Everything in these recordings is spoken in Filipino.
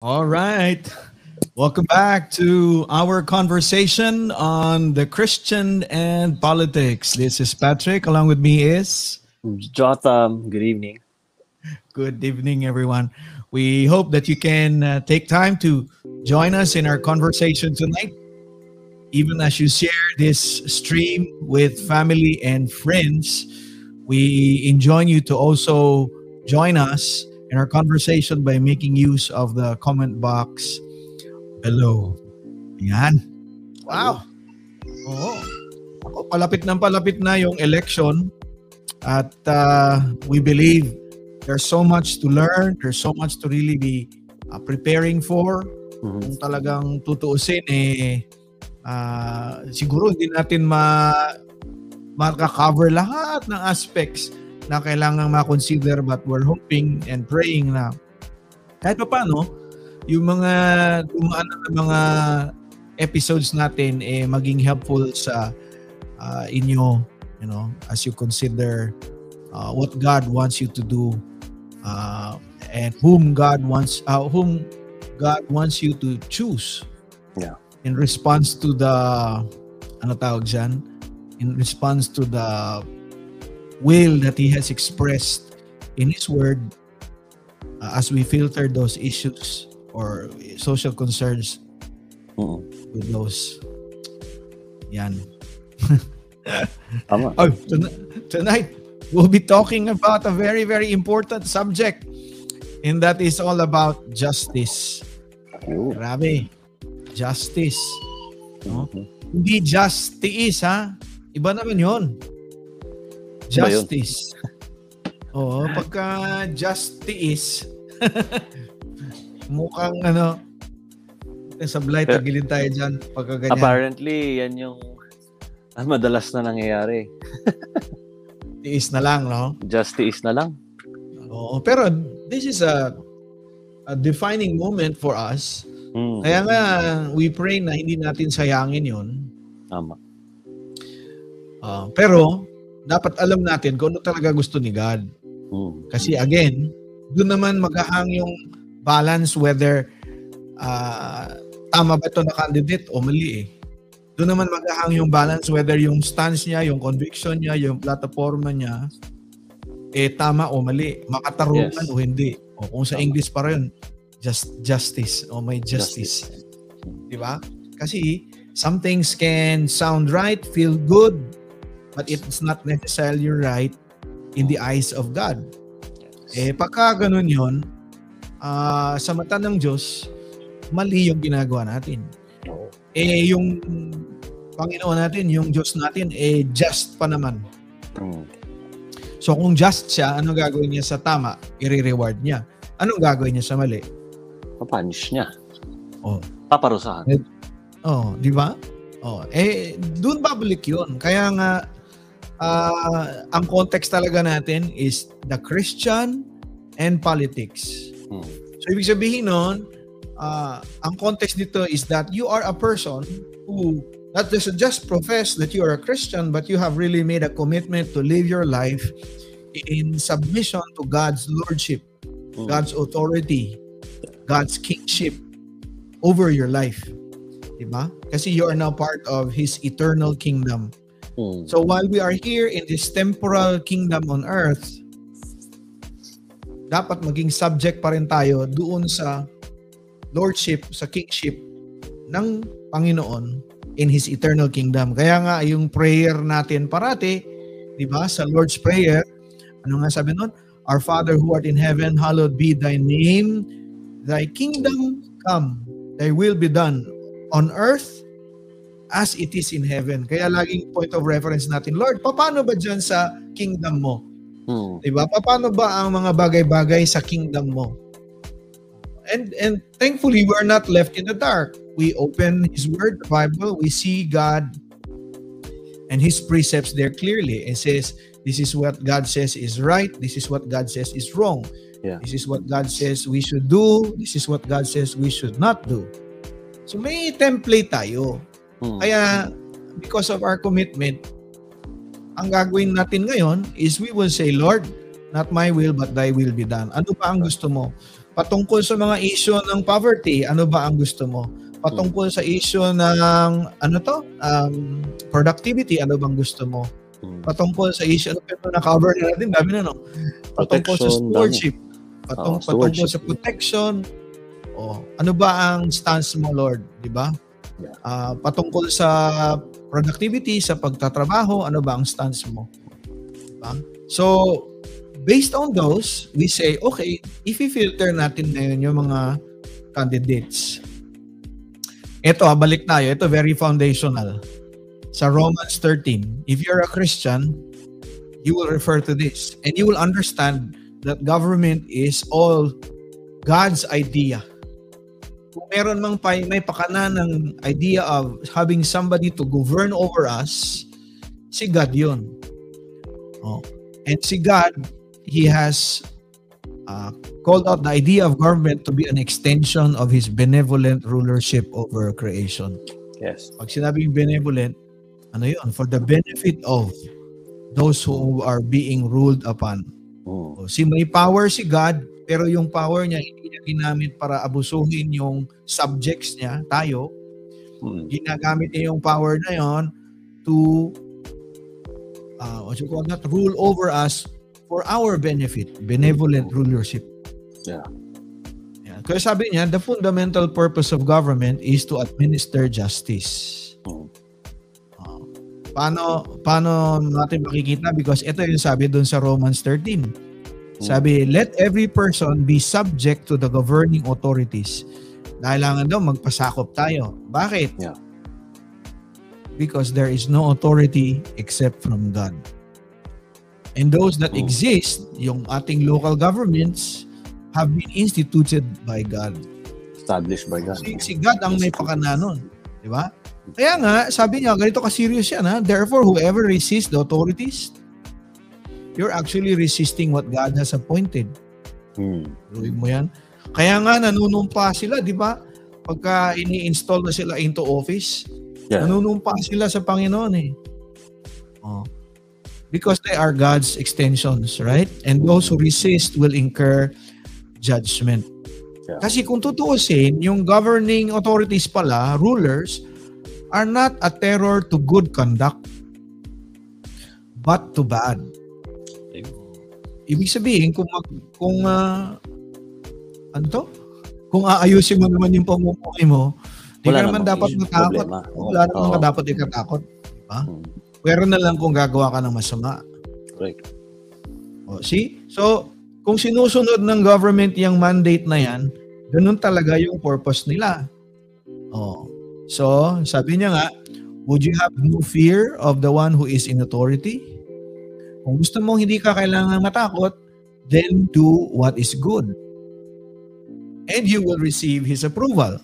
All right. Welcome back to our conversation on the Christian and politics. This is Patrick. Along with me is Jotham. Good evening. Good evening, everyone. We hope that you can uh, take time to join us in our conversation tonight. Even as you share this stream with family and friends, we enjoin you to also join us in our conversation by making use of the comment box below. Yan. Wow. Oo. Palapit ng palapit na yung election at uh, we believe there's so much to learn, there's so much to really be uh, preparing for. Mhm. Kung talagang tutuusin eh uh, siguro hindi natin ma makakover lahat ng aspects na kailangan ma-consider but we're hoping and praying na kahit pa paano yung mga dumaan na mga episodes natin eh maging helpful sa uh, inyo you know as you consider uh, what God wants you to do uh, and whom God wants uh, whom God wants you to choose Yeah. in response to the ano tawag dyan in response to the will that He has expressed in His Word uh, as we filter those issues or social concerns Mhm. with those. Yan. Tama. Oh, ton- tonight we'll be talking about a very, very important subject. And that is all about justice. Yun. Grabe. Justice. No? Mhm. Hindi justice, ha? Iba naman yon. Justice. Oo, pagka justice, mukhang ano, sablay, Pero- tagilin tayo dyan pagka ganyan. Apparently, yan yung ah, madalas na nangyayari. Tiis na lang, no? Justice na lang. Oo, pero this is a a defining moment for us. Mm. Kaya nga, we pray na hindi natin sayangin yon. Tama. Ah, pero, dapat alam natin kung ano talaga gusto ni God. Mm. Kasi again, doon naman maghahang yung balance whether ah, tama ba ito na candidate o mali eh. Doon naman maghahang yung balance whether yung stance niya, yung conviction niya, yung plataforma niya, eh tama o mali. Makatarungan Yes. o hindi. O kung sa Tama. English pa rin, just justice o may justice. Di ba? Kasi some things can sound right, feel good, but it's not necessarily right in the eyes of God. Eh, pagka ganun yun, ah, sa mata ng Diyos, mali yung ginagawa natin. Eh, yung Panginoon natin, yung Diyos natin, eh, just pa naman. Mm. So, kung just siya, ano gagawin niya sa tama? I-reward niya. Anong gagawin niya sa mali? Papunish niya. Oh. Paparusahan. Oh, di ba? Oh, eh doon babalik 'yon. Kaya nga ah, ang context talaga natin is the Christian and politics. Mm. So ibig sabihin nun, ah, ang context nito is that you are a person who not just just profess that you are a Christian but you have really made a commitment to live your life in submission to God's lordship, Mm. God's authority, God's kingship over your life. Diba? Kasi you are now part of His eternal kingdom. Mm. So while we are here in this temporal kingdom on earth, dapat maging subject pa rin tayo doon sa lordship, sa kingship ng Panginoon in His eternal kingdom. Kaya nga yung prayer natin parati, di ba, sa Lord's Prayer, ano nga sabi nun? Our Father who art in heaven, hallowed be thy name. Thy kingdom come. Thy will be done on earth as it is in heaven. Kaya laging point of reference natin, Lord, paano ba dyan sa kingdom mo? Mm. Diba? Paano ba ang mga bagay-bagay sa kingdom mo? And and thankfully, we're not left in the dark. We open His Word, the Bible, we see God and His precepts there clearly. It says, this is what God says is right. This is what God says is wrong. Yeah. This is what God says we should do. This is what God says we should not do. So may template tayo. Mm. Kaya because of our commitment, ang gagawin natin ngayon is we will say, Lord, not my will but thy will be done. Ano ba ang gusto mo? Patungkol sa mga issue ng poverty, ano ba ang gusto mo? Patungkol sa issue ng ano to? Um, productivity, ano bang gusto mo? Mm. Patungkol sa issue, ano pero na-cover na natin, dami na no? Patungkol sa Protection, stewardship. Patung, patungkol stewardship. sa protection. Oh, ano ba ang stance mo, Lord? Di ba? Ah, patungkol sa productivity, sa pagtatrabaho, ano ba ang stance mo? Diba? So, based on those, we say, okay, if filter natin ngayon yung mga candidates. Ito, ah, balik tayo. Ito, very foundational. Sa Romans 13, if you're a Christian, you will refer to this and you will understand that government is all God's idea. Kung meron mang pa, may pakana ng idea of having somebody to govern over us, si God yun. Oh. And si God, He has uh, called out the idea of government to be an extension of His benevolent rulership over creation. Yes. Pag sinabing benevolent, ano yun? For the benefit of those who are being ruled upon. Mm. O, si may power si God, pero yung power niya niya ginamit para abusuhin yung subjects niya, tayo. Mm. Ginagamit niya yung power na yon to uh, what you call that? Rule over us for our benefit. Benevolent rulership. Yeah. Yeah. Kaya sabi niya, the fundamental purpose of government is to administer justice. Mm. Oh. Paano paano natin makikita because ito yung sabi doon sa Romans 13. Sabi, let every person be subject to the governing authorities. Kailangan daw magpasakop tayo. Bakit? Yeah. Because there is no authority except from God. And those that Mm. exist, yung ating local governments, have been instituted by God. Established by God. Si, si God ang may pakana nun. Di ba? Kaya nga, sabi niya, ganito ka-serious yan ha. Therefore, whoever resists the authorities, you're actually resisting what God has appointed. Mm. Ruig mo yan. Kaya nga, nanunumpa sila, di ba? Pagka ini-install na sila into office, Yeah. nanunumpa sila sa Panginoon eh. Oh. Because they are God's extensions, right? And those who resist will incur judgment. Yeah. Kasi kung tutuusin, yung governing authorities pala, rulers, are not a terror to good conduct, but to bad. Ibig sabihin, kung, mag, kung ah, ano to? Kung aayusin mo naman yung pamumuhay mo, di ka naman dapat matakot. Wala naman Oo. ka dapat ikatakot. Mm. Pero na lang kung gagawa ka ng masama. Correct. O, see? So, kung sinusunod ng government yung mandate na yan, ganun talaga yung purpose nila. O, so, sabi niya nga, would you have no fear of the one who is in authority? Kung gusto mong hindi ka kailangan matakot, then do what is good. And you will receive His approval.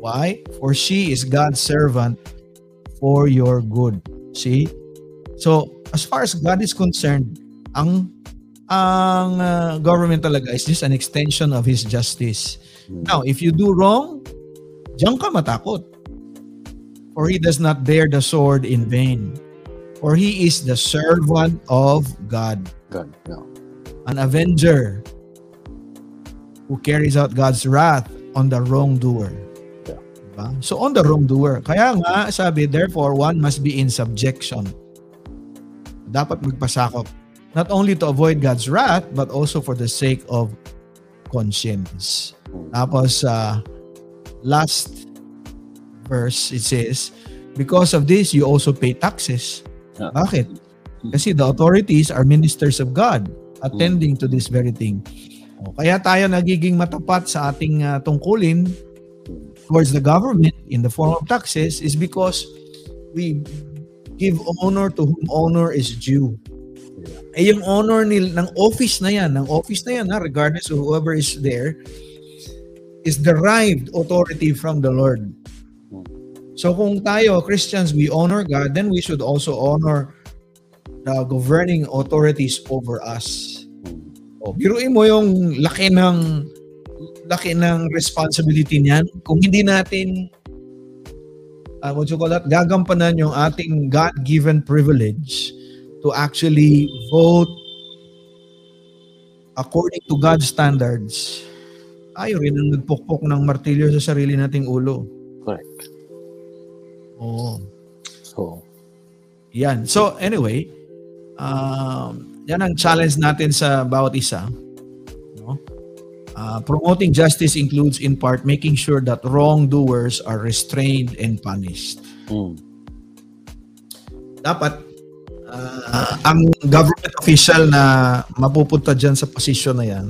Why? For she is God's servant for your good. See? So, as far as God is concerned, ang ang uh, government talaga is just an extension of His justice. Now, if you do wrong, diyan ka matakot. For He does not bear the sword in vain. For He is the servant of God, God. Yeah. an avenger who carries out God's wrath on the wrongdoer. Yeah. Diba? So on the wrongdoer. Kaya nga, sabi, therefore, one must be in subjection. Dapat magpasakop. Not only to avoid God's wrath, but also for the sake of conscience. Mm. Tapos, uh, last verse, it says, Because of this, you also pay taxes. Bakit? Kasi the authorities are ministers of God attending to this very thing. O, Kaya tayo nagiging matapat sa ating uh, tungkulin towards the government in the form of taxes is because we give honor to whom honor is due. Eh yung honor nil ng office na yan, ng office na yan, ha, regardless of whoever is there, is derived authority from the Lord. So kung tayo, Christians, we honor God, then we should also honor the governing authorities over us. O, biruin mo yung laki ng laki ng responsibility niyan. Kung hindi natin uh, what you call that, gagampanan yung ating God-given privilege to actually vote according to God's standards, tayo rin ang nagpukpok ng martilyo sa sarili nating ulo. Correct. Oo. So, Yan. So anyway, um, yan ang challenge natin sa bawat isa. No? Uh, promoting justice includes in part making sure that wrongdoers are restrained and punished. mm, Dapat uh, ang government official na mapupunta dyan sa posisyon na yan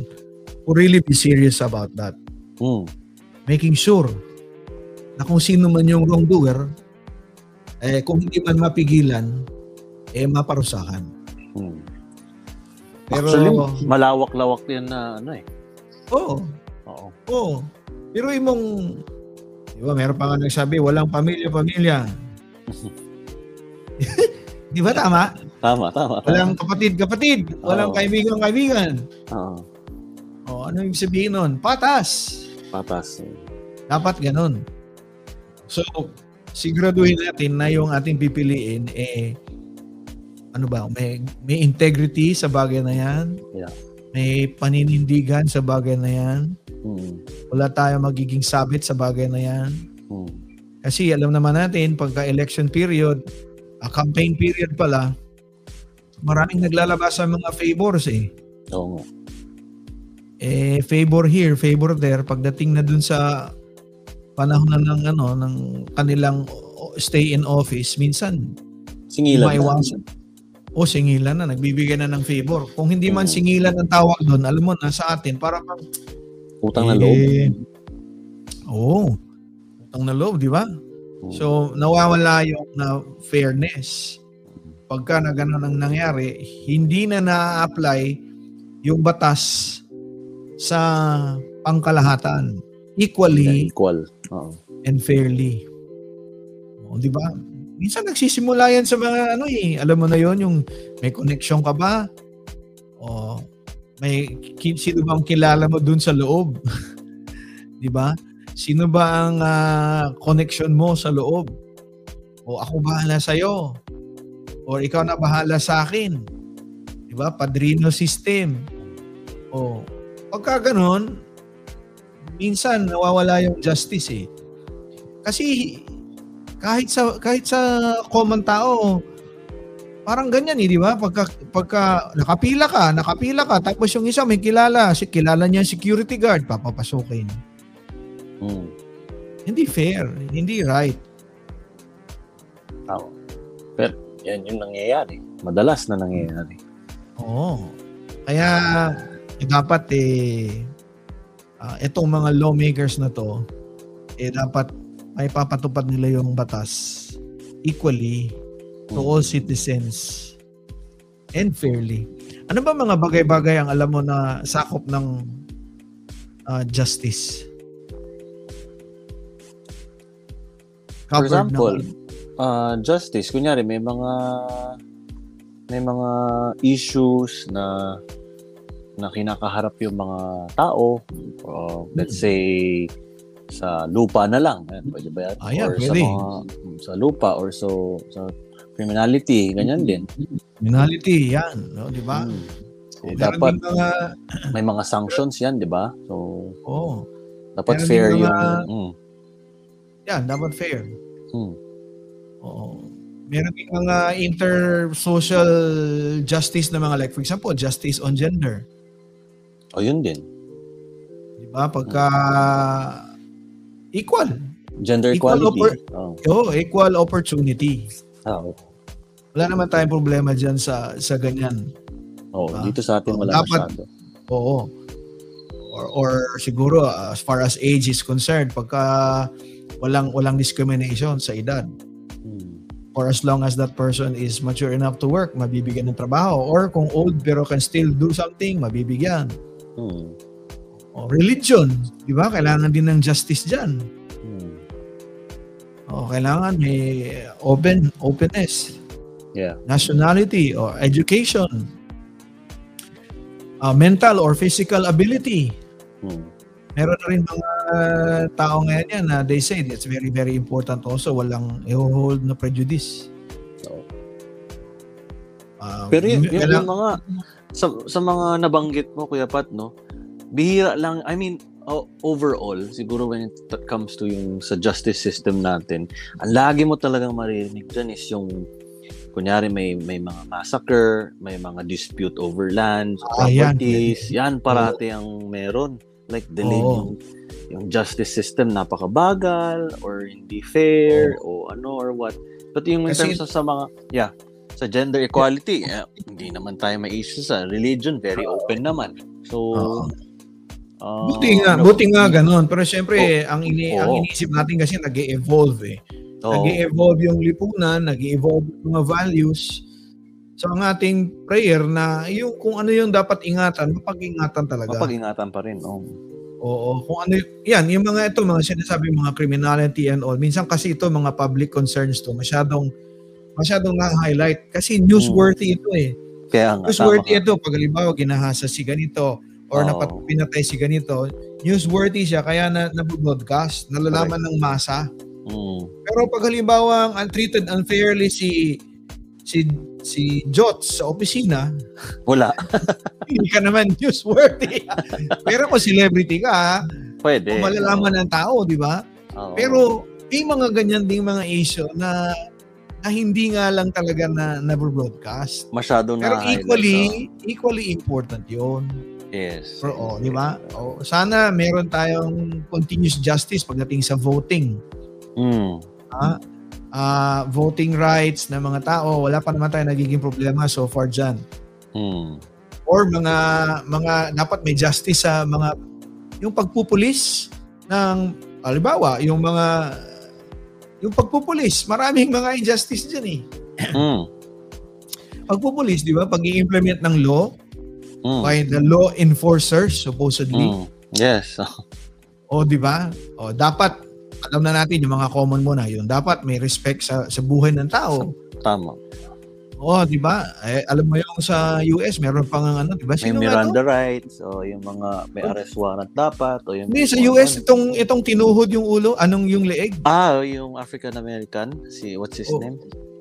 will really be serious about that. mm, Making sure na kung sino man yung wrongdoer, eh, kung hindi man mapigilan, eh maparusahan. mm. Pero, Actually, malawak-lawak yan na ano eh. oo, Oo. oo. Pero imong, di ba, meron pa nga nagsabi, walang pamilya-pamilya. di ba tama? Tama, tama. tama. Walang kapatid-kapatid. Walang kaibigan-kaibigan. Oo. O, ano yung sabihin nun? Patas. Patas. Dapat ganun. So, siguraduhin natin na yung ating pipiliin, eh, ano ba, may, may integrity sa bagay na yan. Yeah. May paninindigan sa bagay na yan. Mm, Wala tayo magiging sabit sa bagay na yan. mm, Kasi alam naman natin, pagka election period, a campaign period pala, maraming naglalabas sa mga favors eh. Oo nga. eh favor here, favor there pagdating na dun sa panahon na ng ano ng kanilang stay in office minsan Singilan. na. maiwasan o singilan na nagbibigay na ng favor kung hindi man singilan ang tawag doon alam mo na sa atin para bang Utang na loob. eh, oo utang na loob di ba so nawawala yung na fairness pagka na ganun ang nangyari hindi na na-apply yung batas sa pangkalahatan equally equal. Oo. and fairly. O, di ba? Minsan nagsisimula yan sa mga ano eh. Alam mo na yon yung may connection ka ba? O may sino ba ang kilala mo dun sa loob? di ba? Sino ba ang ah, connection mo sa loob? O ako bahala sa iyo. Or ikaw na bahala sa akin. Di ba? Padrino system. O pagka ganun, minsan nawawala yung justice eh. Kasi kahit sa kahit sa common tao parang ganyan eh, di ba? Pagka pagka nakapila ka, nakapila ka tapos yung isa may kilala, si kilala niya security guard, papapasukin. Mm, Hindi fair, hindi right. tama. Pero yan yung nangyayari. Madalas na nangyayari. Oo. Kaya eh, dapat eh ah, itong mga lawmakers na to eh dapat may papatupad nila yung batas equally to all citizens and fairly. Ano ba mga bagay-bagay ang alam mo na sakop ng ah, justice? For Covered example, ng- uh, justice, kunyari may mga may mga issues na na kinakaharap yung mga tao. Uh, let's Hmm. say sa lupa na lang. Ayan, pwede ba yan? Ah, yan, or sa pwede. mga sa lupa or so sa criminality, ganyan din. Criminality, yan. No, di ba? Hmm. Eh, Meron dapat mga, may mga sanctions yan, di ba? So, oh, dapat Meron fair din yung... mga- Mm, yan, dapat fair. mm, Oo. Meron din mga inter-social justice na mga like, for example, justice on gender. O, yun din. Di ba? Pagka equal. Gender Equal equality. oppor- Oh, Oo, equal opportunity. ah, oo. Wala naman tayong problema dyan sa, sa ganyan. Oo, Ah, dito sa atin oo, wala dapat- masyado. Oo. Or, or siguro, uh, as far as age is concerned, pagka walang walang discrimination sa edad. Hmm. or as long as that person is mature enough to work, mabibigyan ng trabaho. Or kung old pero can still do something, mabibigyan. Hmm. O religion, di ba? Kailangan din ng justice dyan. Hmm. O kailangan may open openness, Yeah. nationality or education, uh, mental or physical ability. Hmm. Meron na rin mga tao ngayon yan na they say it's very very important also walang i-hold na prejudice. Um, Pero yun, yun, yung mga sa, sa mga nabanggit mo Kuya Pat no. Bihira lang I mean oh, overall, siguro when it comes to yung sa justice system natin, ang lagi mo talagang maririnig dyan is yung kunyari may may mga massacre, may mga dispute over lands, Ah, yan. properties, yan, parati ang meron. Like delayed Oo. yung, yung justice system napakabagal or hindi fair o ano or what. But yung in terms of sa mga yeah, sa gender equality, eh, hindi naman tayo may issue sa religion, very open naman. So ah, Buti nga, ano, buti nga ganun. Pero syempre, ang ini Oo. ang iniisip natin kasi nag-evolve eh. oo. Nag-evolve yung lipunan, nag-evolve yung mga values. So ang ating prayer na yung kung ano yung dapat ingatan, mapag-ingatan talaga. Mapag-ingatan pa rin. Oh. Oo, kung ano yan, yung mga ito, mga sinasabi mga criminality and all. Minsan kasi ito mga public concerns to, masyadong masyadong na-highlight kasi newsworthy ito eh. Kaya nga, tama Newsworthy ka. ito pag halimbawa ginahasa si ganito or Oo. napat pinatay si ganito, newsworthy siya kaya na nabroadcast, nalalaman ng masa. Mm. Pero pag halimbawa ang treated unfairly si si si Jots sa opisina, Wala. hindi ka naman newsworthy. Pero kung celebrity ka, Pwede. kung malalaman ng tao, di ba? Oo. Pero may mga ganyan ding mga issue na na hindi nga lang talaga na na-broadcast. masyado Pero na equally, equally important 'yon. yes. Pero oh, di ba? Oh, sana meron tayong continuous justice pagdating sa voting. Mm. Ah, voting rights ng mga tao, wala pa naman tayo nagiging problema so far diyan. Mm. Or mga mga dapat may justice sa mga yung pagpupulis ng halimbawa, yung mga yung pagpupulis, maraming mga injustice diyan eh. Mm. Pagpupulis, di ba? Pag i-implement ng law Mm. by the law enforcers supposedly. Mm. Yes. O di ba? O dapat alam na natin yung mga common muna yun. Dapat may respect sa sa buhay ng tao. Tama. O di ba? Eh, alam mo yung sa US meron pang ano, di ba? May Sino to? Miranda rights o yung mga may arrest warrant dapat o yung Hindi sa US itong itong tinuhod yung ulo, anong yung leeg? Ah, yung African American si what's his Oo. name?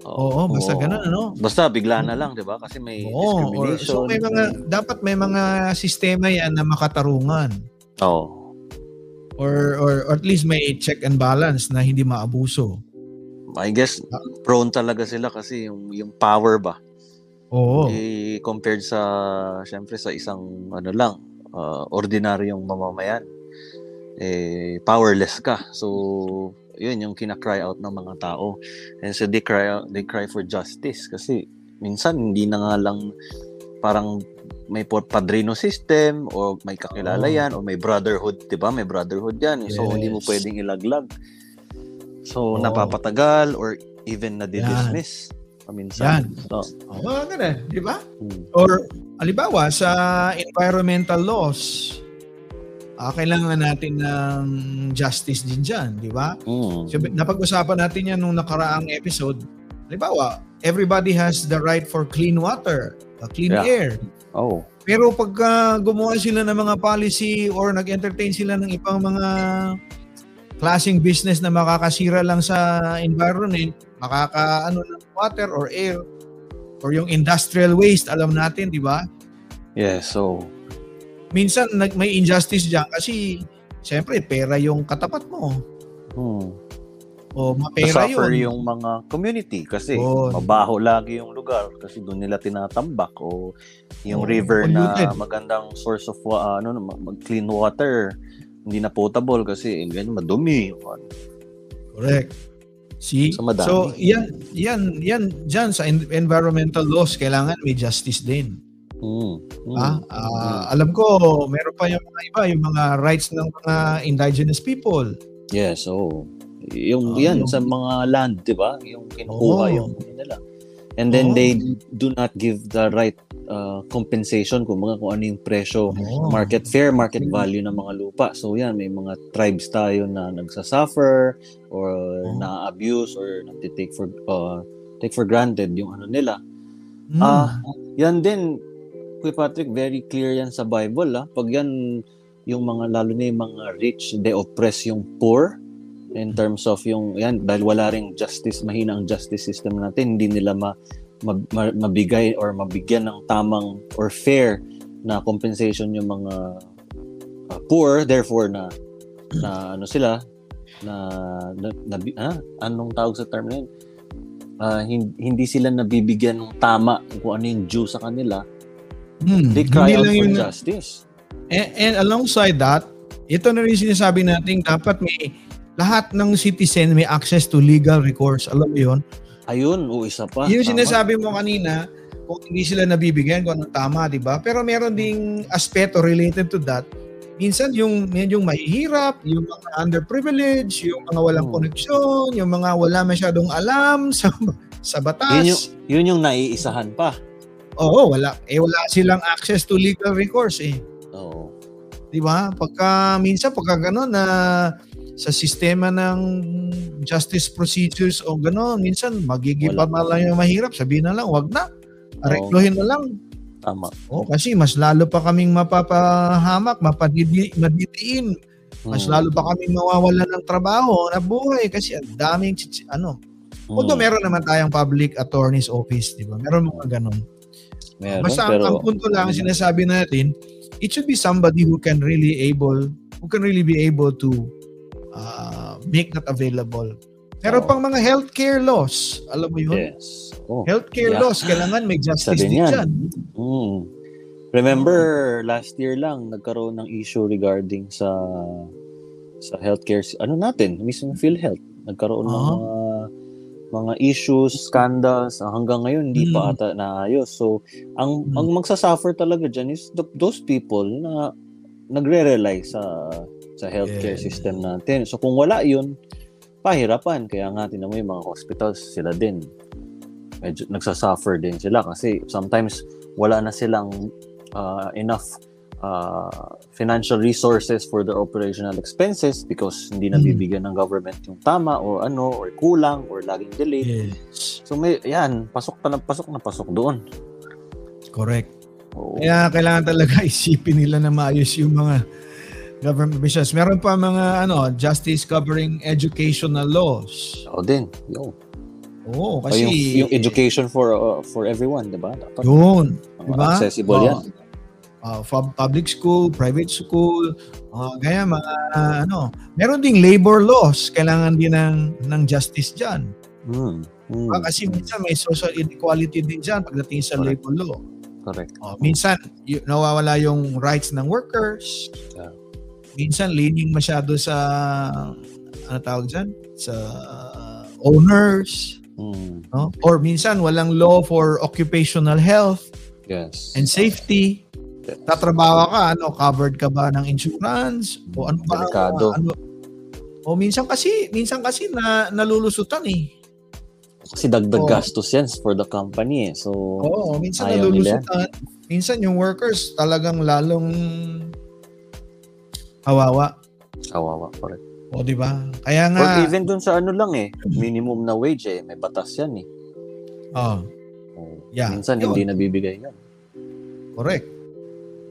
Oo, basta Oo. ganun ano. Basta bigla na lang, 'di ba? Kasi may Oo, or, discrimination. so may mga dapat may mga sistema yan na makatarungan Oo. or, or or at least may check and balance na hindi maabuso. I guess prone talaga sila kasi yung yung power ba? Oo. eh, compared sa syempre sa isang ano lang uh, ordinaryong mamamayan eh powerless ka. So yun yung kina-cry out ng mga tao. And so they cry out, they cry for justice kasi minsan hindi na nga lang parang may padrino system o may kakilala yan o may brotherhood 'di ba? May brotherhood yan. So hindi mo pwedeng ilaglag so Oo. napapatagal or even na dismiss paminsan Yan. so, Oo, ganun, di ba? hmm. Or halimbawa sa environmental laws, ah, kailangan natin ng justice din dyan, di ba? Mm. So, napag-usapan natin yan nung nakaraang episode. Halimbawa, everybody has the right for clean water, uh, clean Yeah. air. Oh. Pero pagka gumawa sila ng mga policy or nag-entertain sila ng ibang mga klaseng business na makakasira lang sa environment, makakaano ng water or air, or yung industrial waste, alam natin, di ba? Yeah, so Minsan nag, may injustice diyan kasi siyempre pera yung katapat mo. hmm. O mapera suffer yun. yung mga community kasi Oo. mabaho lagi yung lugar kasi doon nila tinatambak o yung Oo, river polluted. na magandang source of wa- ano mag clean water hindi na potable kasi eh, ganyan madumi Correct. See? So, madami. So, yan, yan, yan, dyan sa en- environmental laws, kailangan may justice din. Hmm. Hmm. Ah, ah, alam ko, meron pa yung mga iba, yung mga rights ng mga indigenous people. Yes, so yung Ah, yan yung- sa mga land, 'di ba? Yung kinukuha Oo. yung nila. And then Oo. they do not give the right uh, compensation kung mga kung ano yung presyo Oo. market fair market value ng mga lupa. So yan may mga tribes tayo na nagsasuffer or Oo. na-abuse or nagte-take for uh, take for granted yung ano nila. Mm. Ah, yan din Kuya Patrick, very clear yan sa Bible. Ah. Pag yan, yung mga, lalo na yung mga rich, they oppress yung poor in terms of yung, yan, dahil wala ring justice, mahina ang justice system natin, hindi nila ma, ma, ma- mabigay or mabigyan ng tamang or fair na compensation yung mga uh, poor, therefore na na ano sila na, na, na ah, anong tawag sa term na yun? Uh, hindi, hindi sila nabibigyan ng tama kung ano yung due sa kanila. Hmm, They cry hindi out for yun- justice. And, and alongside that, ito na rin sinasabi natin, dapat may lahat ng citizen may access to legal recourse. Alam mo yun? Ayun, o isa pa. yung tama. sinasabi mo kanina, kung hindi sila nabibigyan, kung anong tama, di ba? Pero meron ding aspeto related to that. Minsan yung medyo mahihirap, yung mga underprivileged, yung mga walang Hmm. koneksyon, yung mga wala masyadong alam sa sa batas. Yun yung, yun yung naiisahan pa. Oo, wala. Eh, wala silang access to legal recourse eh. Oo. Di ba? Pagka, minsan pagka gano'n na sa sistema ng justice procedures o gano'n, minsan magigipa na lang yung mahirap. Sabihin na lang, wag na. Areklohin na lang. Tama. O, kasi mas lalo pa kaming mapapahamak, mapadidi, madidiin. Mas Hmm. lalo pa kaming mawawalan ng trabaho na buhay kasi ang daming, ano. Hmm. Although meron naman tayong public attorney's office, di ba? Meron mga gano'n. Meron, Basta pero, ang punto lang sinasabi natin, it should be somebody who can really able, who can really be able to uh, make that available. Pero Oo. pang mga healthcare laws, alam mo yun? yes. Oh. Healthcare Yeah. laws, kailangan may justice din niyan. dyan. Mm. Remember, last year lang, nagkaroon ng issue regarding sa sa healthcare, ano natin, mismo PhilHealth. Nagkaroon ng Ah. mga, mga issues, scandals, ah, hanggang ngayon hindi pa Mm. ata naayos. So, ang Mm. ang magsasuffer talaga dyan is the, those people na nagre-rely sa sa healthcare Yeah. system natin. So, kung wala yun, pahirapan. Kaya nga, tinan mo yung mga hospitals, sila din. Medyo nagsasuffer din sila kasi sometimes wala na silang uh, enough uh, financial resources for their operational expenses because hindi Mm. nabibigyan ng government yung tama or ano or kulang or laging delayed. Yes, So may yan, pasok pa na pasok na pasok doon. correct. Oo. Kaya kailangan talaga isipin nila na maayos yung mga government officials. Meron pa mga ano, justice covering educational laws. Oo din. Yo. Oo, Kasi, kasi yung, yung education for uh, for everyone, 'di ba? Dapat yun. uh, diba? accessible Oo. yan. uh, pub- public school, private school, uh, kaya mga uh, ano, meron ding labor laws, kailangan din ng ng justice diyan. Mm. Mm. Kasi minsan may social inequality din diyan pagdating sa Correct. labor law. Correct. Oh, minsan y- nawawala yung rights ng workers. Yeah. Minsan leaning masyado sa ano tawag diyan? Sa owners, Mm. no? Or minsan walang law for occupational health Yes. and safety. Yes. tatrabaho ka, ano, covered ka ba ng insurance? O ano ba? Delikado. Ano, o minsan kasi, minsan kasi na nalulusutan eh. Kasi dagdag Oo. gastos yan for the company eh. So, Oo, minsan nila. nalulusutan. Minsan yung workers talagang lalong kawawa. kawawa. Correct. O, di ba? Kaya Or nga, even dun sa ano lang eh, minimum na wage eh, may batas yan eh. oh, Oh, Yeah, Minsan yun. hindi nabibigay yan. correct.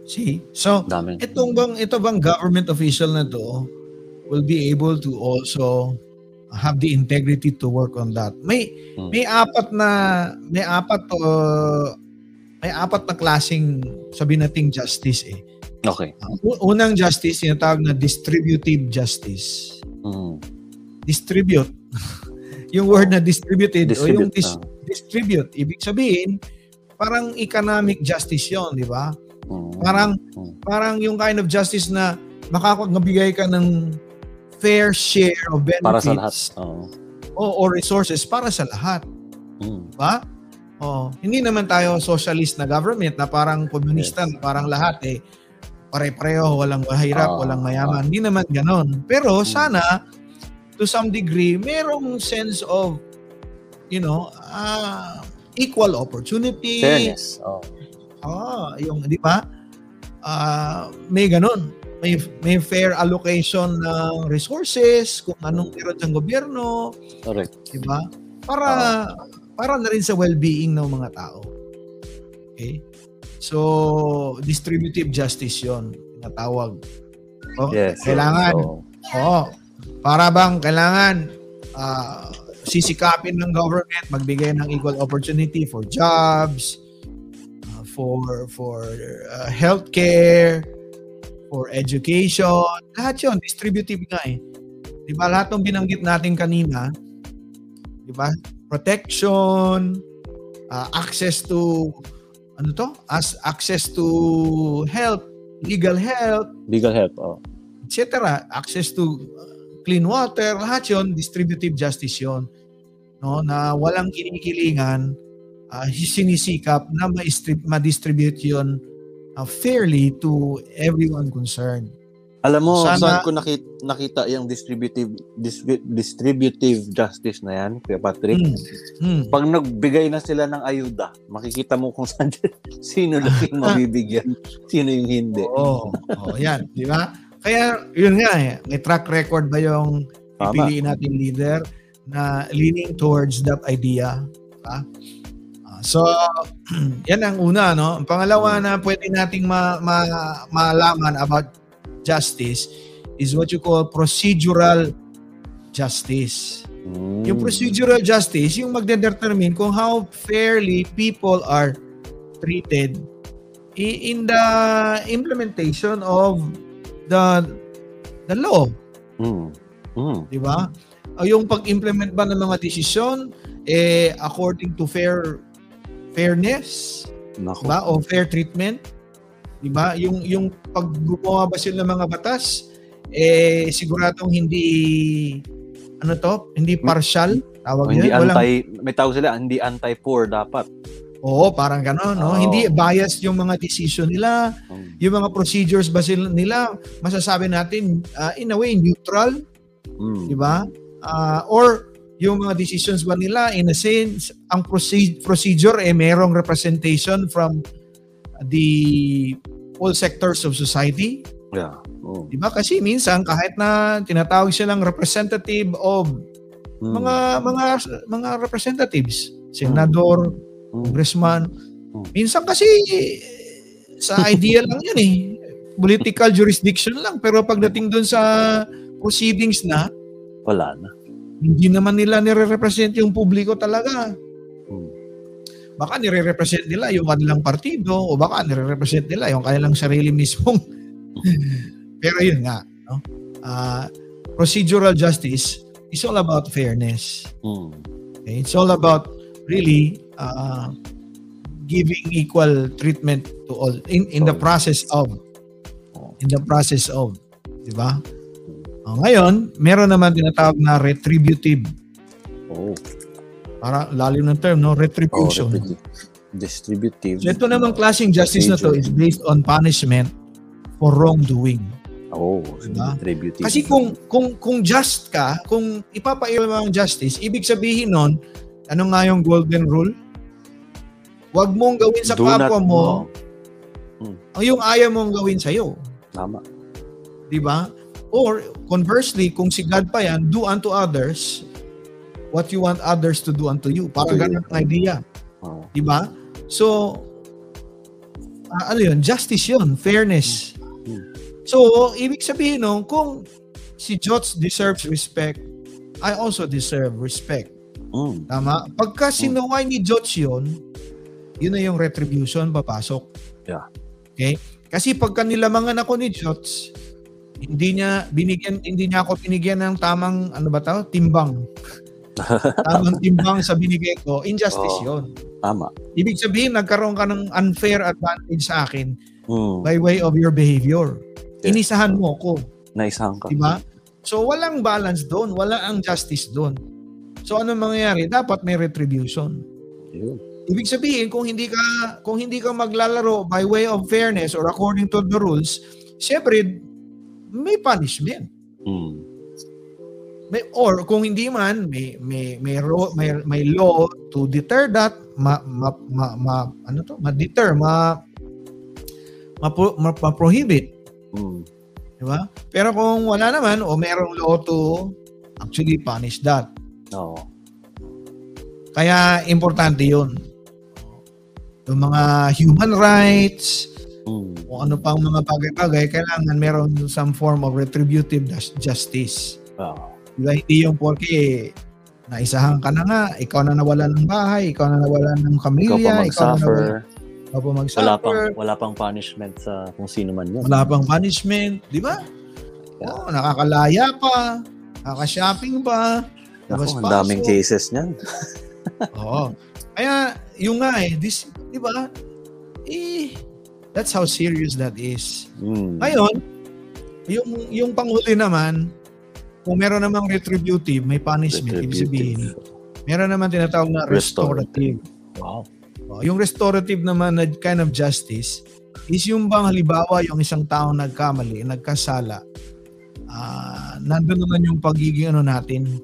See? So, Daming. itong bang, ito bang government official na to will be able to also have the integrity to work on that. May Hmm. may apat na may apat to may apat na klasing sabi nating justice eh. Okay. Uh, unang justice tinatawag na distributive justice. Mm. Distribute. yung word na distributed o yung Distribute. dis- ah. distribute ibig sabihin parang economic justice 'yon, di ba? Mm. Parang Mm. parang yung kind of justice na makakapagbigay ka ng fair share of benefits Para sa lahat. Oo. o, o resources para sa lahat. Mm. Ba? Oh, hindi naman tayo socialist na government na parang komunista Yes. na parang lahat eh pare-pareho, walang mahirap, Ah, walang mayaman. Hindi naman ganon. Pero Hmm. sana to some degree merong sense of you know, ah, equal opportunity. Fairness. Oh. Ah, yung 'di ba? Ah, may ganon. May may fair allocation ng resources kung anong meron ng gobyerno, Correct. 'di ba? Para para na rin sa well-being ng mga tao. Okay? So, distributive justice 'yon, tinatawag. Oh, Yes. kailangan So, Oo. Para bang kailangan ah, sisikapin ng government magbigay ng equal opportunity for jobs, ah, for for uh, healthcare, for education, lahat yun, distributive nga eh. Di ba? Lahat ng binanggit natin kanina, di ba? Protection, uh, access to, ano to? As access to health, legal health, Legal help. Oh. etc. Access to uh, clean water, lahat yon distributive justice yon no na walang kinikilingan uh, sinisikap na ma-distrib- ma-distribute yun uh, fairly to everyone concerned. Alam mo, Sana- saan ko nakita, nakita yung distributive dis- distributive justice na yan, Kuya Patrick? Mm. Mm. Pag nagbigay na sila ng ayuda, makikita mo kung saan sino lang yung mabibigyan, sino yung hindi. Oo. Oh, yan, di ba? Kaya yun nga eh, may track record ba yung pipiliin nating leader na leaning towards that idea. Diba? Ah, so, yan ang una, no? Ang pangalawa na pwede nating ma- ma- malaman about justice is what you call procedural justice. Mm. Yung procedural justice, yung magdedetermine kung how fairly people are treated in the implementation of the the law, Mm. Mm. di ba? O yung pag-implement ba ng mga desisyon eh according to fair fairness, Nako. di ba? O fair treatment, di ba? Yung yung pag gumawa ba sila ng mga batas eh siguradong hindi ano to, hindi partial, tawag hindi yun. Walang- anti, may tawag sila, hindi anti-poor dapat. Oo, parang gano'n, no? Oo. Hindi biased yung mga decision nila, Mm. yung mga procedures ba sila nila, masasabi natin uh, in a way neutral, Mm. di ba? Ah, or yung mga decisions ba nila in a sense ang proce- procedure eh merong representation from the all sectors of society, Yeah. Oh. di ba? Kasi minsan kahit na tinatawag silang representative of Mm. mga mga mga representatives, senador, Mm. congressman. Hmm. Minsan kasi sa idea lang yun eh. Political jurisdiction lang. Pero pagdating doon sa proceedings na, Wala na. hindi naman nila nire-represent yung publiko talaga. Baka nire-represent nila yung kanilang partido o baka nire-represent nila yung kanilang sarili mismong. Pero yun nga, no? Ah, procedural justice is all about fairness. Mm. Okay? It's all about really uh, giving equal treatment to all in in the process of in the process of, 'di ba? Oh, ngayon, meron naman tinatawag na retributive. Oh. Para lalim ng term, no? Oh, Retribution. repeti- distributive. so ito namang klaseng justice na to is based on punishment for wrongdoing. Oh, Diba? distributive. Kasi kung kung kung just ka, kung ipapaiwan mo ang justice, ibig sabihin nun, ano nga yung golden rule? Huwag mong gawin sa Do kapwa mo Oh, ang yung ayaw mong gawin sa'yo. tama. Di ba? Or conversely, kung si God pa yan, do unto others what you want others to do unto you. Parang ganun ang idea. Oh. Di ba? So, ah, ano yun? Justice yun. Fairness. Hmm. So, ibig sabihin nun, kung si Jots deserves respect, I also deserve respect. Mm. Tama? Pagka sinuway ni Jots yun, yun na yung retribution papasok. Yeah. Okay? Kasi pagka nilamangan ako ni Jots, hindi niya binigyan hindi niya ako binigyan ng tamang ano ba tawag timbang. Tamang timbang sa binigay ko, injustice Oo. 'yon. Tama. Ibig sabihin nagkaroon ka ng unfair advantage sa akin Mm. by way of your behavior. Yeah. Inisahan mo ko, Naisahan ka. di ba? So walang balance doon, wala ang justice doon. So ano mangyayari? Dapat may retribution. Yun. Ibig sabihin kung hindi ka kung hindi ka maglalaro by way of fairness or according to the rules, syempre may punishment. Mm. May, or kung hindi man may may may, ro, may, may law to deter that ma, ma, ma, ma- ano to ma-deter ma ma, ma, ma prohibit Mm. di ba pero kung wala naman o merong law to actually punish that Oo. kaya importante 'yun yung mga human rights Mm. kung ano pang mga bagay-bagay kailangan meron some form of retributive jus- justice Oo. Diba? Hindi yung porke naisahan ka na nga, ikaw na nawalan ng bahay, ikaw na nawalan ng Ikaw pamilya, pa ikaw, na nawalan. mag-suffer. Opo, Wala mag-suffer. pang, wala pang punishment sa kung sino man yun. Wala pang punishment, di ba? Oo, nakakalaya pa, nakaka-shopping pa. Ako, ang daming cases niyan. Oo. Kaya, yung nga eh, this, di ba? Eh, that's how serious that is. Mm. Ngayon, yung, yung panghuli naman, kung meron namang retributive, may punishment, ibig sabihin, meron naman tinatawag na restorative. Wow. Oh, yung restorative naman na kind of justice is yung bang halimbawa yung isang tao nagkamali, nagkasala, ah nandun naman yung pagiging ano natin,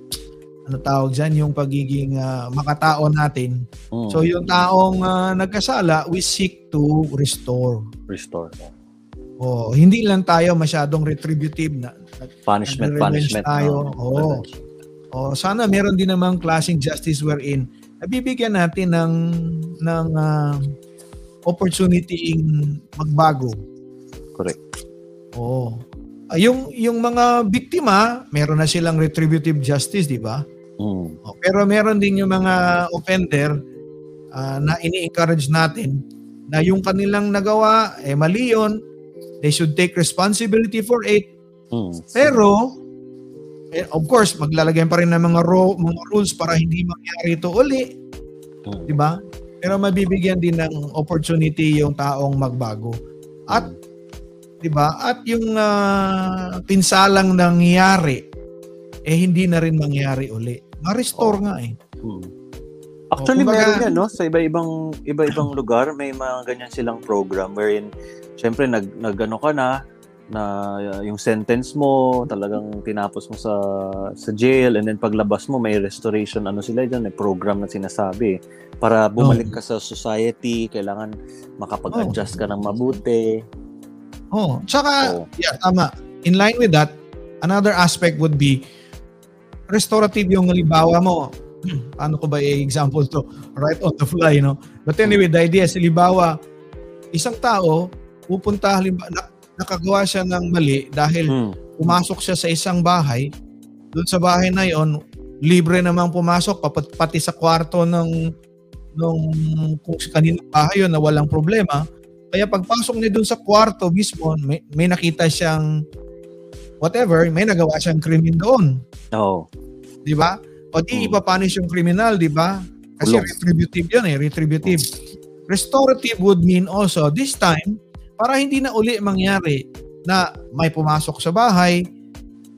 ano tawag dyan, yung pagiging ah, makatao natin. Mm. So yung taong ah, nagkasala, we seek to restore. Restore. Oh, hindi lang tayo masyadong retributive na. Punishment, punishment. tayo. no? Oo. Revenge. Oh, sana meron din namang klaseng justice wherein nabibigyan natin ng ng ah, opportunity magbago. Correct. Oo. Ah, yung yung mga biktima, meron na silang retributive justice, di ba? Mm. Oh, pero meron din yung mga offender ah, na ini-encourage natin na yung kanilang nagawa eh mali yun. They should take responsibility for it. Mm. Pero eh, of course, maglalagay pa rin ng mga ro- mga rules para hindi mangyari ito uli, Mm. di ba? Pero mabibigyan din ng opportunity yung taong magbago. At 'di ba? At yung ah, pinsalang nangyayari eh hindi na rin mangyari uli. Ma-restore nga eh. Mm. Actually, Oh, kumbaga- meron yan, no? Sa iba-ibang iba-ibang lugar, may mga ganyan silang program wherein, syempre, nag, nagano ka na, na uh, yung sentence mo, talagang tinapos mo sa sa jail, and then paglabas mo, may restoration, ano sila dyan, may program na sinasabi. Para bumalik ka sa society, kailangan makapag-adjust ka ng mabuti. Oh, tsaka Oo. yeah, tama. In line with that, another aspect would be restorative yung halimbawa mo. Paano ko ba i-example to? Right on the fly, no? But anyway, the idea is halimbawa, isang tao, pupunta halimbawa, nakagawa siya ng mali dahil Mm. pumasok siya sa isang bahay. Doon sa bahay na yon, libre namang pumasok papat, pati sa kwarto ng nung kung kaninong bahay yun na walang problema. Kaya pagpasok niya doon sa kwarto mismo, may, may nakita siyang whatever, may nagawa siyang krimen doon. Oo. Di ba? O di Mm. ipapunish yung criminal, di ba? Kasi Kulong. retributive yun eh, retributive. Restorative would mean also, this time, para hindi na uli mangyari na may pumasok sa bahay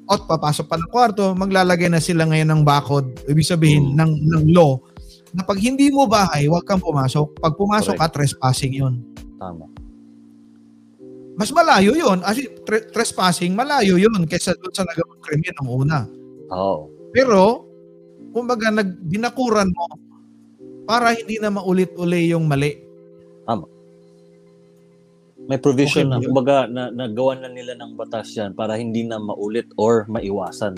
at papasok pa ng kwarto, maglalagay na sila ngayon ng bakod, ibig sabihin Mm. ng, ng law, na pag hindi mo bahay, huwag kang pumasok. Pag pumasok ka, trespassing yun. Tama. Mas malayo yun. Kasi tre- trespassing, malayo yun kaysa doon sa nagawang krimen ng una. Oo. Pero, kumbaga, nag, binakuran mo para hindi na maulit-uli yung mali. May provision Okay na, kumbaga, na, nagawa na nila ng batas yan para hindi na maulit or maiwasan.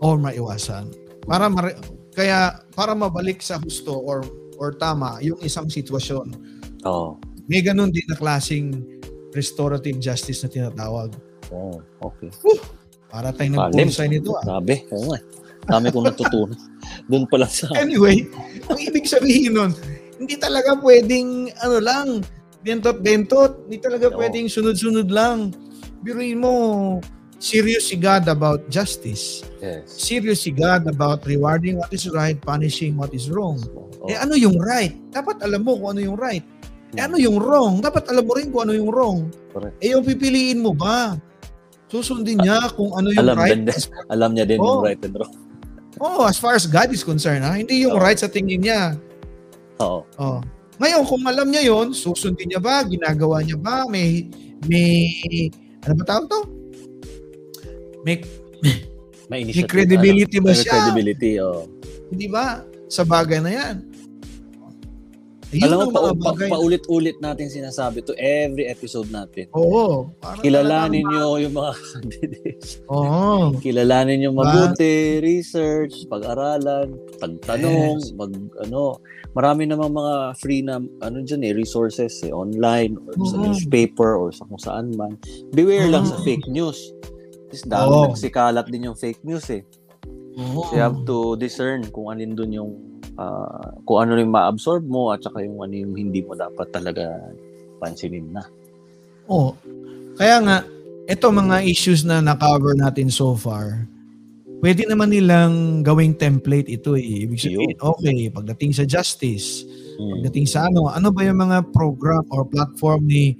or maiwasan. Para mare- kaya para mabalik sa husto or or tama yung isang sitwasyon. Oo. May ganun din na klaseng restorative justice na tinatawag. Oh, okay. Para tayong Palim. nagpulsay nito ah. Grabe. Oo nga. Dami kong natutunan. Doon pa lang sa... Anyway, ang ibig sabihin nun, hindi talaga pwedeng ano lang, bentot-bentot. Hindi talaga Oo. pwedeng sunod-sunod lang. Biruin mo, serious si God about justice. Yes. Serious si God about rewarding what is right, punishing what is wrong. Oo. Eh ano yung right? Dapat alam mo kung ano yung right. Eh ano yung wrong? Dapat alam mo rin kung ano yung wrong. Correct. Eh yung pipiliin mo ba? Susundin niya kung ano yung Alam right. din- Alam niya din yung Oo. right and wrong. Oh, as far as God is concerned, ha? hindi yung Oo. right sa tingin niya. Oo. Oh. Ngayon, kung alam niya yon, susundin niya ba? Ginagawa niya ba? May, may, ano ba tawag to? May, May initiative. credibility ano, ba may siya? credibility, oo. di ba? Sa bagay na yan. Yun Alam mo, pa, pa, paulit-ulit natin sinasabi to every episode natin. Oo. Kilalanin nyo yung mga candidates. Oo. Kilalanin nyo mabuti, research, pag-aralan, pagtanong, Yes. mag, ano, marami namang mga free na, ano dyan eh, resources eh, online, or sa Mhm. newspaper, or sa kung saan man. Beware lang sa Mhm. fake news. Kasi dami Oo. nagsikalat din yung fake news eh. Oo. So you have to discern kung alin dun yung uh, kung ano yung ma-absorb mo at saka yung ano yung hindi mo dapat talaga pansinin na. Oo. Kaya nga, ito mga issues na na-cover natin so far, pwede naman nilang gawing template ito eh. Ibig sabihin, okay, pagdating sa justice, hmm. pagdating sa ano, ano ba yung mga program or platform ni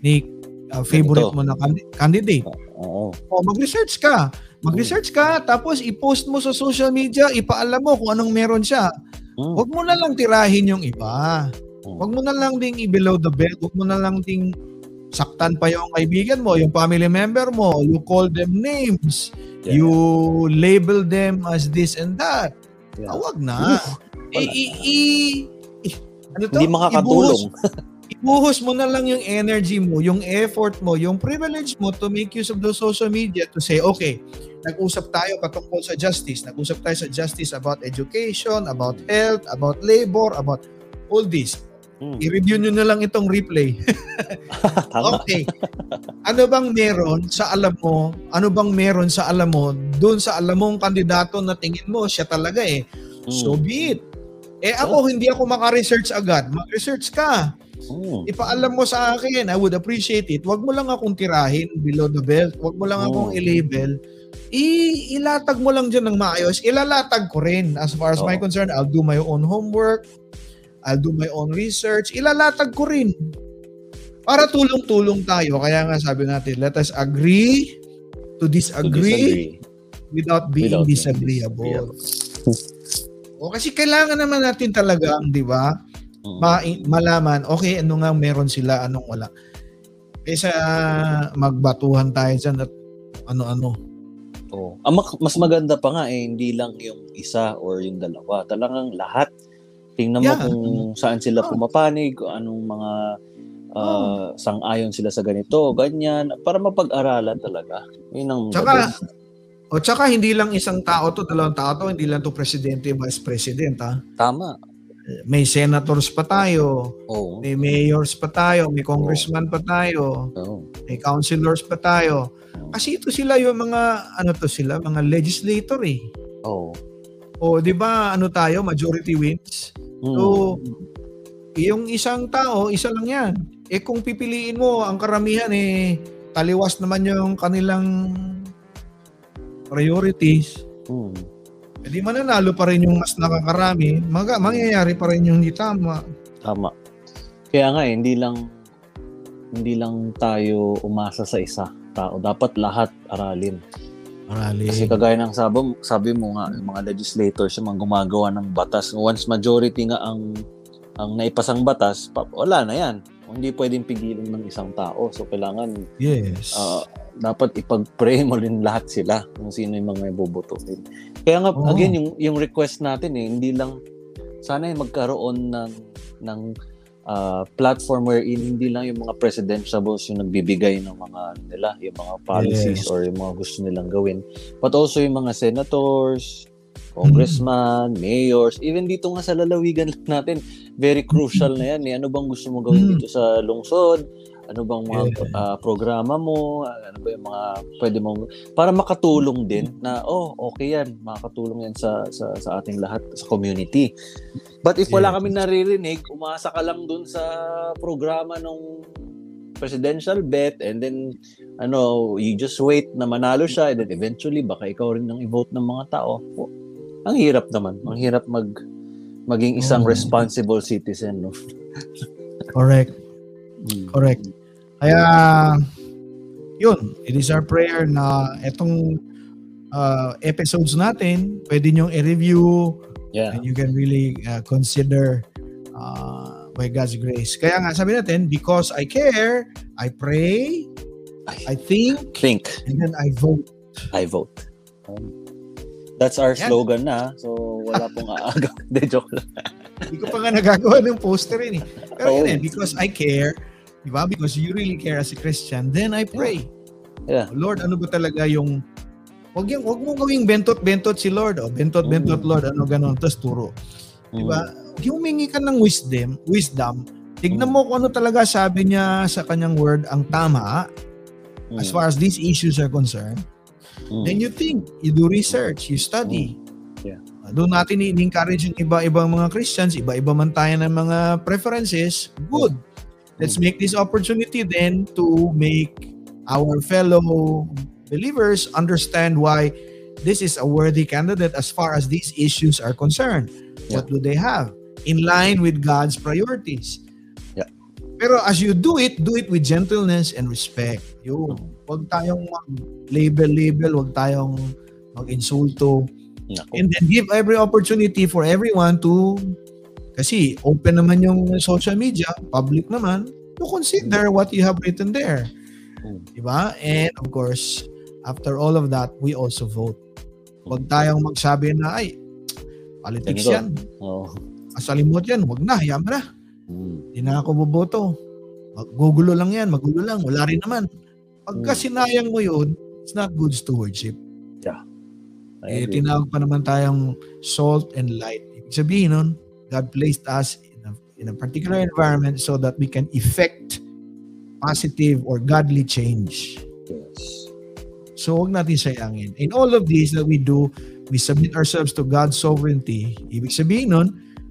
ni uh, favorite ito. mo na candidate? Oo. O mag-research ka. Mag-research ka, tapos i-post mo sa social media, ipaalam mo kung anong meron siya. Hmm. Huwag mo na lang tirahin yung iba. Huwag mo na lang ding i-below the belt. Huwag mo na lang ding saktan pa yung kaibigan mo, yung family member mo. You call them names. Yeah. You label them as this and that. Yeah. Huwag na. I, i, i, ano to? Hindi makakatulong. Ibuhos, ibuhos mo na lang yung energy mo, yung effort mo, yung privilege mo to make use of the social media to say, okay, nag-usap tayo patungkol sa justice. Nag-usap tayo sa justice about education, about health, about labor, about all this. Hmm. I-review nyo na lang itong replay. okay. Ano bang meron sa alam mo? Ano bang meron sa alam mo? Doon sa alam mong kandidato na tingin mo, siya talaga eh. Hmm. So be it. Eh ako, oh. hindi ako maka-research agad. Mag-research ka. Hmm. Ipaalam mo sa akin, I would appreciate it. Huwag mo lang akong tirahin below the belt. Huwag mo lang akong i-label i ilatag mo lang dyan ng maayos. Ilalatag ko rin. As far as oh. my concern, I'll do my own homework. I'll do my own research. Ilalatag ko rin. Para tulong-tulong tayo. Kaya nga sabi natin, let us agree to disagree, to disagree. without being without disagreeable. o kasi kailangan naman natin talaga, di ba? Ma- malaman, okay, ano nga meron sila, anong wala. Kaysa magbatuhan tayo dyan at ano-ano. Oh. Ang mas maganda pa nga eh, hindi lang yung isa or yung dalawa. Talagang lahat. Tingnan yeah. mo kung saan sila pumapanig, kung anong mga uh, oh. sang-ayon sila sa ganito, ganyan, para mapag-aralan talaga. Yun ang Tsaka, o tsaka hindi lang isang tao to, dalawang tao to, hindi lang to presidente, vice president ha. Tama. May senators pa tayo, oh. may mayors pa tayo, may congressman oh. pa tayo, oh. may councilors pa tayo. Kasi ito sila yung mga, ano to sila, mga legislator eh. Oo. Oh. O, di ba, ano tayo, majority wins? So, yung isang tao, isa lang yan. Eh kung pipiliin mo, ang karamihan eh, taliwas naman yung kanilang priorities. Mm. Eh di mananalo pa rin yung mas nakakarami, mag- mangyayari pa rin yung hindi tama. Tama. Kaya nga eh, hindi lang hindi lang tayo umasa sa isa tao. Dapat lahat aralin. Aralin. Kasi kagaya ng sabi, sabi mo nga, yung mga legislators, yung mga gumagawa ng batas, once majority nga ang ang naipasang batas, wala na yan. Hindi pwedeng pigilan ng isang tao. So, kailangan yes. Uh, dapat ipag-pray mo rin lahat sila kung sino yung mga ibobotohin. Kaya nga, oh. again, yung, yung request natin eh, hindi lang, sana ay magkaroon ng, ng uh, platform wherein hindi lang yung mga presidentiables yung nagbibigay ng mga nila, yung mga policies yes. or yung mga gusto nilang gawin, but also yung mga senators, congressman, mm. mayors, even dito nga sa lalawigan natin, very crucial na yan. Eh. Ano bang gusto mo gawin mm. dito sa lungsod? Ano bang mga uh, programa mo? Ano ba yung mga pwede mong para makatulong din na oh, okay yan, makakatulong yan sa sa sa ating lahat sa community. But if wala yeah. kami naririnig, umasa ka lang dun sa programa ng presidential bet and then ano, you just wait na manalo siya and then eventually baka ikaw rin ang i-vote ng mga tao. Oh, ang hirap naman. Ang hirap mag maging isang oh. responsible citizen, no? Correct. Hmm. Correct. Kaya, yun, it is our prayer na itong uh, episodes natin, pwede nyo i-review yeah. and you can really uh, consider uh, by God's grace. Kaya nga, sabi natin, because I care, I pray, I, I think, think, and then I vote. I vote. Um, that's our Yan. slogan na. So, wala pong aaga. De, joke lang. Hindi ko pa nga nagagawa ng poster rin eh. Pero oh. yun eh, because I care, Di ba? Because you really care as a Christian, then I pray. Yeah. Lord, ano ba talaga yung Wag yung wag mo gawing bentot-bentot si Lord, oh. Bentot-bentot mm. Lord, ano ganon, tapos turo. Di ba? Mm. Humingi ka ng wisdom, wisdom, tignan mm. mo kung ano talaga sabi niya sa kanyang word ang tama mm. as far as these issues are concerned. Mm. Then you think, you do research, you study. Yeah. Uh, doon natin i-encourage yung iba-ibang mga Christians, iba-iba man tayo ng mga preferences. Good. Let's make this opportunity then to make our fellow believers understand why this is a worthy candidate as far as these issues are concerned. Yeah. What do they have? In line with God's priorities. Yeah. Pero as you do it, do it with gentleness and respect. Yun. Huwag tayong mag-label-label, huwag tayong mag-insulto. Naku. And then give every opportunity for everyone to kasi open naman yung social media, public naman, to consider what you have written there. Mm. Diba? And of course, after all of that, we also vote. Huwag tayong magsabi na, ay, politics Ganito. yan. Oo. Kasalimot yan. Huwag na, hayaan na. Hindi na ako boboto. Magugulo lang yan, magulo lang. Wala rin naman. Pagka Hmm. sinayang mo yun, it's not good stewardship. I Eh, agree. tinawag pa naman tayong salt and light. Ibig sabihin nun, God placed us in a, in a particular environment so that we can effect positive or godly change. Yes. So huwag natin sayangin. In all of this that we do, we submit ourselves to God's sovereignty. Ibig sabihin nun,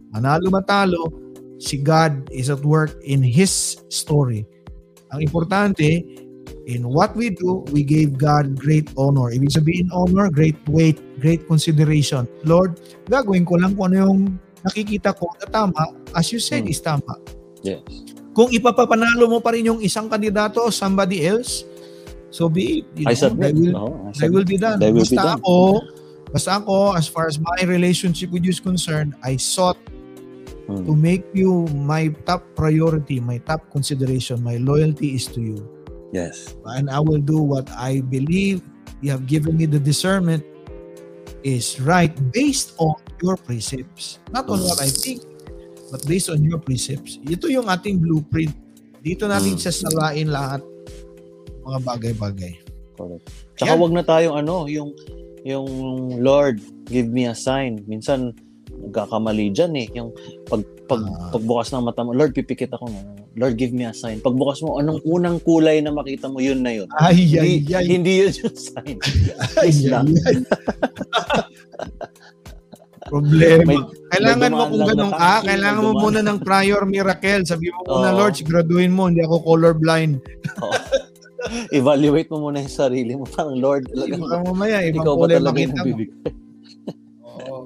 manalo matalo, si God is at work in His story. Ang importante, in what we do, we gave God great honor. Ibig sabihin honor, great weight, great consideration. Lord, gagawin ko lang kung ano yung nakikita ko na tama, as you said, Hmm. is tama. Yes. Kung ipapapanalo mo pa rin yung isang kandidato o somebody else, so be it. You I know, submit. I will, Oo, I I submit. will be done. Thy will be basta done. ako, basta ako, as far as my relationship with you is concerned, I sought Mm. to make you my top priority, my top consideration. My loyalty is to you. Yes. And I will do what I believe you have given me the discernment is right based on your precepts. Not on what I think, but based on your precepts. Ito yung ating blueprint. Dito natin Mm. sasalain lahat mga bagay-bagay. Correct. Tsaka wag na tayong ano, yung yung Lord, give me a sign. Minsan nagkakamali diyan eh. Yung pag pag Ah. pagbukas ng mata mo, Lord, pipikit ako. Lord, give me a sign. Pagbukas mo, anong unang kulay na makita mo, yun na yun. Ay, ay, Hindi, ay. hindi yun yung sign. Ay, ay, ay. Problema. May- kailangan may mo kung ganun ka, may kailangan mo muna ng prior miracle. Sabi mo muna. Lord, siguraduhin mo, hindi ako colorblind. Evaluate mo muna yung sarili mo. Parang, Lord, talagang Baka mamaya, ibang ikaw ba talaga yung makita mo. bibig? Oo.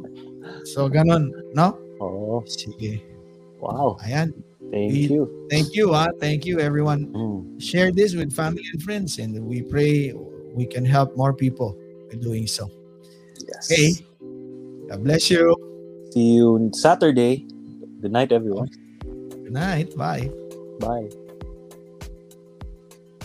So, ganun, no? Oo. Sige. Wow. Ayan. Thank We- you. Thank you, ha? Thank you, everyone. Mm. Share this with family and friends, and we pray we can help more people by doing so. Yes. Okay. God bless you. See you on Saturday. Good night, everyone. Good night. Bye. Bye.